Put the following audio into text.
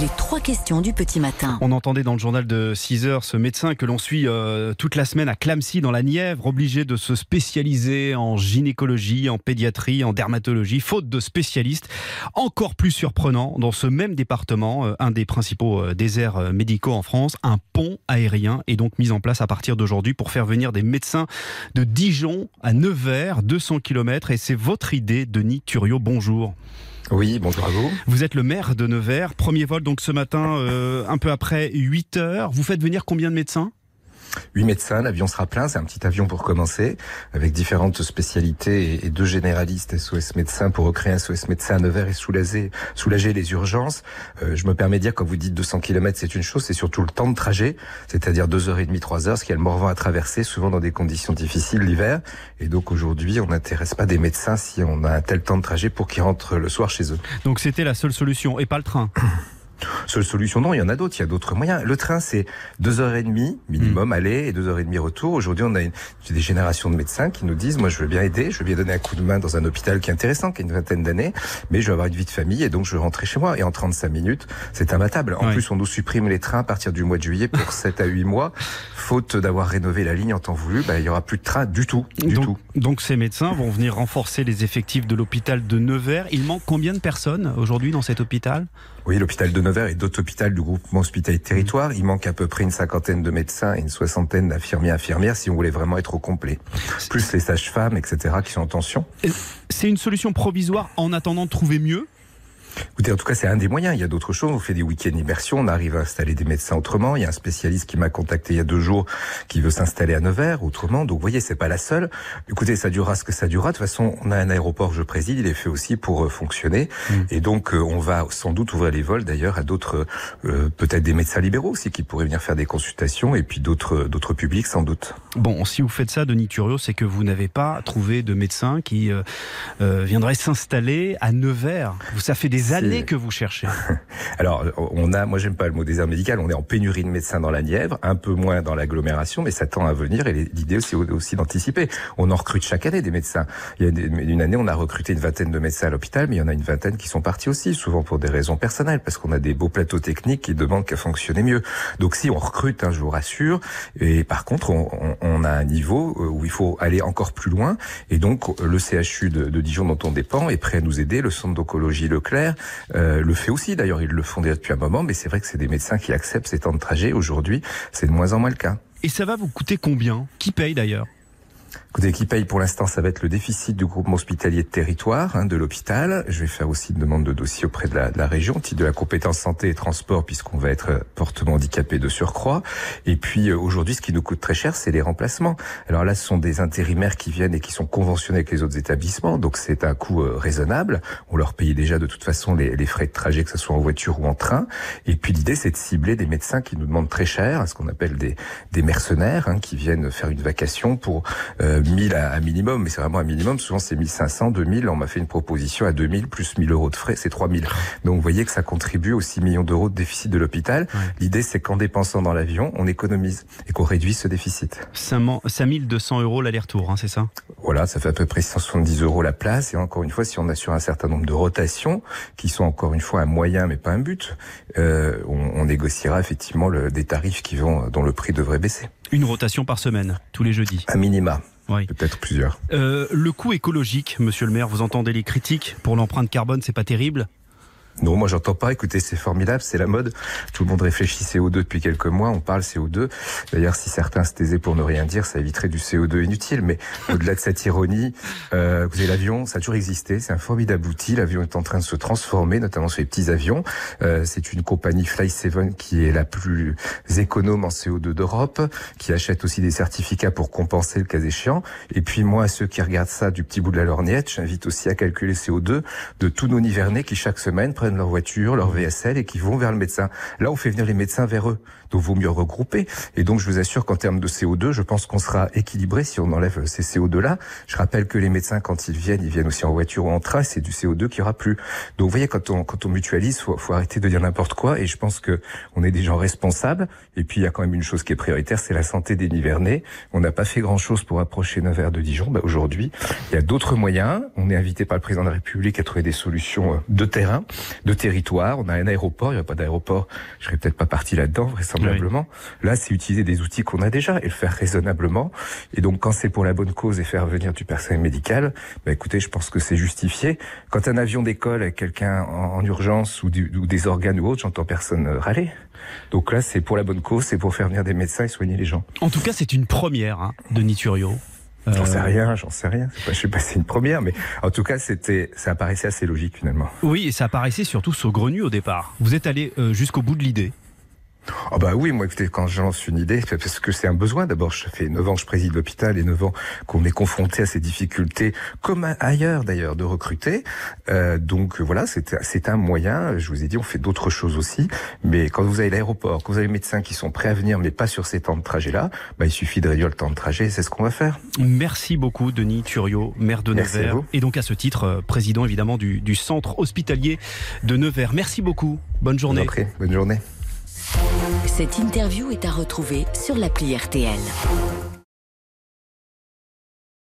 Les trois questions du petit matin. On entendait dans le journal de 6 heures ce médecin que l'on suit euh, toute la semaine à Clamcy dans la Nièvre, obligé de se spécialiser en gynécologie, en pédiatrie, en dermatologie, faute de spécialistes. Encore plus surprenant, dans ce même département, euh, un des principaux euh, déserts médicaux en France, un pont aérien est donc mis en place à partir d'aujourd'hui pour faire venir des médecins de Dijon à Nevers, 200 km. Et c'est votre idée, Denis Thuriot. Bonjour. Oui, bonjour à vous. Êtes le maire de Nevers. Premier vol donc ce matin, euh, un peu après 8 heures. Vous faites venir combien de médecins? Huit médecins, l'avion sera plein, c'est un petit avion pour commencer, avec différentes spécialités et deux généralistes SOS médecins pour recréer un SOS médecin à Nevers et soulager, soulager les urgences. Euh, je me permets de dire, quand vous dites 200 km, c'est une chose, c'est surtout le temps de trajet, c'est-à-dire 2h30, 3h, ce qui a le Morvan à traverser, souvent dans des conditions difficiles l'hiver. Et donc aujourd'hui, on n'intéresse pas des médecins si on a un tel temps de trajet pour qu'ils rentrent le soir chez eux. Donc c'était la seule solution, et pas le train Seule solution, non, il y en a d'autres, il y a d'autres moyens. Le train, c'est deux heures et demie minimum hmm. aller et deux heures et demie retour. Aujourd'hui, on a une, des générations de médecins qui nous disent, moi, je veux bien aider, je veux bien donner un coup de main dans un hôpital qui est intéressant, qui a une vingtaine d'années, mais je veux avoir une vie de famille et donc je veux rentrer chez moi. Et en 35 minutes, c'est imbattable. En plus, on nous supprime les trains à partir du mois de juillet pour 7 à 8 mois. Faute d'avoir rénové la ligne en temps voulu, bah, il y aura plus de train du tout, du donc, tout. Donc ces médecins vont venir renforcer les effectifs de l'hôpital de Nevers. Il manque combien de personnes aujourd'hui dans cet hôpital? Oui, l'hôpital de Nevers et d'autres hôpitaux du groupement hospitalier de territoire. Il manque à peu près une cinquantaine de médecins et une soixantaine d'infirmiers infirmières si on voulait vraiment être au complet. Plus les sages-femmes, etc., qui sont en tension. C'est une solution provisoire en attendant de trouver mieux Écoutez, en tout cas, c'est un des moyens. Il y a d'autres choses. On fait des week-ends immersion. On arrive à installer des médecins autrement. Il y a un spécialiste qui m'a contacté il y a deux jours qui veut s'installer à Nevers autrement. Donc, vous voyez, c'est pas la seule. Écoutez, ça durera ce que ça durera. De toute façon, on a un aéroport que je préside. Il est fait aussi pour euh, fonctionner. Mm. Et donc, euh, on va sans doute ouvrir les vols d'ailleurs à d'autres, euh, peut-être des médecins libéraux aussi qui pourraient venir faire des consultations et puis d'autres, d'autres publics sans doute. Bon, si vous faites ça, Denis Curio, c'est que vous n'avez pas trouvé de médecin qui euh, viendrait s'installer à Nevers. Ça fait des années que vous cherchez Alors, on a, moi j'aime pas le mot désert médical, on est en pénurie de médecins dans la Nièvre, un peu moins dans l'agglomération, mais ça tend à venir et l'idée aussi d'anticiper. On en recrute chaque année des médecins. Il y a une année, on a recruté une vingtaine de médecins à l'hôpital, mais il y en a une vingtaine qui sont partis aussi, souvent pour des raisons personnelles, parce qu'on a des beaux plateaux techniques qui demandent qu'à fonctionner mieux. Donc si on recrute, un je vous rassure, et par contre, on, on, a un niveau euh, où il faut aller encore plus loin, et donc le CHU de, de Dijon dont on dépend est prêt à nous aider, le centre d'oncologie Leclerc, euh, le fait aussi. D'ailleurs, ils le font déjà depuis un moment, mais c'est vrai que c'est des médecins qui acceptent ces temps de trajet. Aujourd'hui, c'est de moins en moins le cas. Et ça va vous coûter combien? Qui paye d'ailleurs? Écoutez, qui paye pour l'instant, ça va être le déficit du groupement hospitalier de territoire hein, de l'hôpital. Je vais faire aussi une demande de dossier auprès de la, de la région, titre de la compétence santé et transport, puisqu'on va être fortement handicapé de surcroît. Et puis euh, aujourd'hui, ce qui nous coûte très cher, c'est les remplacements. Alors là, ce sont des intérimaires qui viennent et qui sont conventionnés avec les autres établissements, donc c'est un coût euh, raisonnable. On leur payait déjà de toute façon les, les, frais de trajet, que ce soit en voiture ou en train. Et puis l'idée, c'est de cibler des médecins qui nous demandent très cher, ce qu'on appelle des, des mercenaires, hein, qui viennent faire une vacation pour euh, 1000 à, minimum, mais c'est vraiment un minimum. Souvent, c'est 1500, 2000. On m'a fait une proposition à 2000 plus 1000 euros de frais, c'est 3000. Donc, vous voyez que ça contribue aux 6 millions d'euros de déficit de l'hôpital. L'idée, c'est qu'en dépensant dans l'avion, on économise et qu'on réduise ce déficit. 5200 euros l'aller-retour, hein, c'est ça? Voilà, ça fait à peu près 170 euros la place. Et encore une fois, si on assure un certain nombre de rotations, qui sont encore une fois un moyen, mais pas un but, euh, on, on, négociera effectivement le, des tarifs qui vont, dont le prix devrait baisser. Une rotation par semaine, tous les jeudis? À minima. Oui. Peut-être plusieurs. Euh, le coût écologique, monsieur le maire, vous entendez les critiques pour l'empreinte carbone, c'est pas terrible non, moi j'entends pas. Écoutez, c'est formidable, c'est la mode. Tout le monde réfléchit CO2 depuis quelques mois. On parle CO2. D'ailleurs, si certains se taisaient pour ne rien dire, ça éviterait du CO2 inutile. Mais au-delà de cette ironie, euh, vous avez l'avion, ça a toujours existé. C'est un formidable outil. L'avion est en train de se transformer, notamment sur les petits avions. Euh, c'est une compagnie Fly 7 qui est la plus économe en CO2 d'Europe, qui achète aussi des certificats pour compenser le cas échéant. Et puis moi, ceux qui regardent ça du petit bout de la lorgnette, j'invite aussi à calculer CO2 de tous nos nivernais qui chaque semaine prennent leur voiture, leur VSL et qui vont vers le médecin. Là, on fait venir les médecins vers eux. Donc, vaut mieux regrouper. Et donc, je vous assure qu'en termes de CO2, je pense qu'on sera équilibré si on enlève ces CO2-là. Je rappelle que les médecins, quand ils viennent, ils viennent aussi en voiture ou en train. C'est du CO2 qui aura plus. Donc, vous voyez, quand on, quand on mutualise, faut, faut arrêter de dire n'importe quoi. Et je pense que on est des gens responsables. Et puis, il y a quand même une chose qui est prioritaire, c'est la santé des Nivernais. On n'a pas fait grand chose pour approcher Nevers de Dijon. Bah, aujourd'hui, il y a d'autres moyens. On est invité par le président de la République à trouver des solutions euh, de terrain, de territoire. On a un aéroport. Il n'y a pas d'aéroport. Je serais peut-être pas parti là-dedans, vraisemblablement. Là, c'est utiliser des outils qu'on a déjà et le faire raisonnablement. Et donc, quand c'est pour la bonne cause et faire venir du personnel médical, bah, écoutez, je pense que c'est justifié. Quand un avion décolle avec quelqu'un en, en, urgence ou, du, ou, des organes ou autre, j'entends personne euh, râler. Donc là, c'est pour la bonne cause, c'est pour faire venir des médecins et soigner les gens. En tout cas, c'est une première hein, de Niturio. J'en sais rien, j'en sais rien. Je sais pas si c'est une première, mais en tout cas, c'était, ça apparaissait assez logique finalement. Oui, et ça apparaissait surtout saugrenu au départ. Vous êtes allé euh, jusqu'au bout de l'idée. Ah bah oui, moi écoutez, quand je lance une idée, c'est parce que c'est un besoin. D'abord, ça fait 9 ans que je préside l'hôpital et 9 ans qu'on est confronté à ces difficultés, comme ailleurs d'ailleurs, de recruter. Euh, donc voilà, c'est un moyen. Je vous ai dit, on fait d'autres choses aussi. Mais quand vous avez l'aéroport, quand vous avez les médecins qui sont prêts à venir, mais pas sur ces temps de trajet-là, bah, il suffit de réduire le temps de trajet. C'est ce qu'on va faire. Merci beaucoup, Denis Thuriot, maire de Nevers. Et donc à ce titre, euh, président évidemment du, du centre hospitalier de Nevers. Merci beaucoup. Bonne journée. Bonne journée. Cette interview est à retrouver sur l'appli RTL.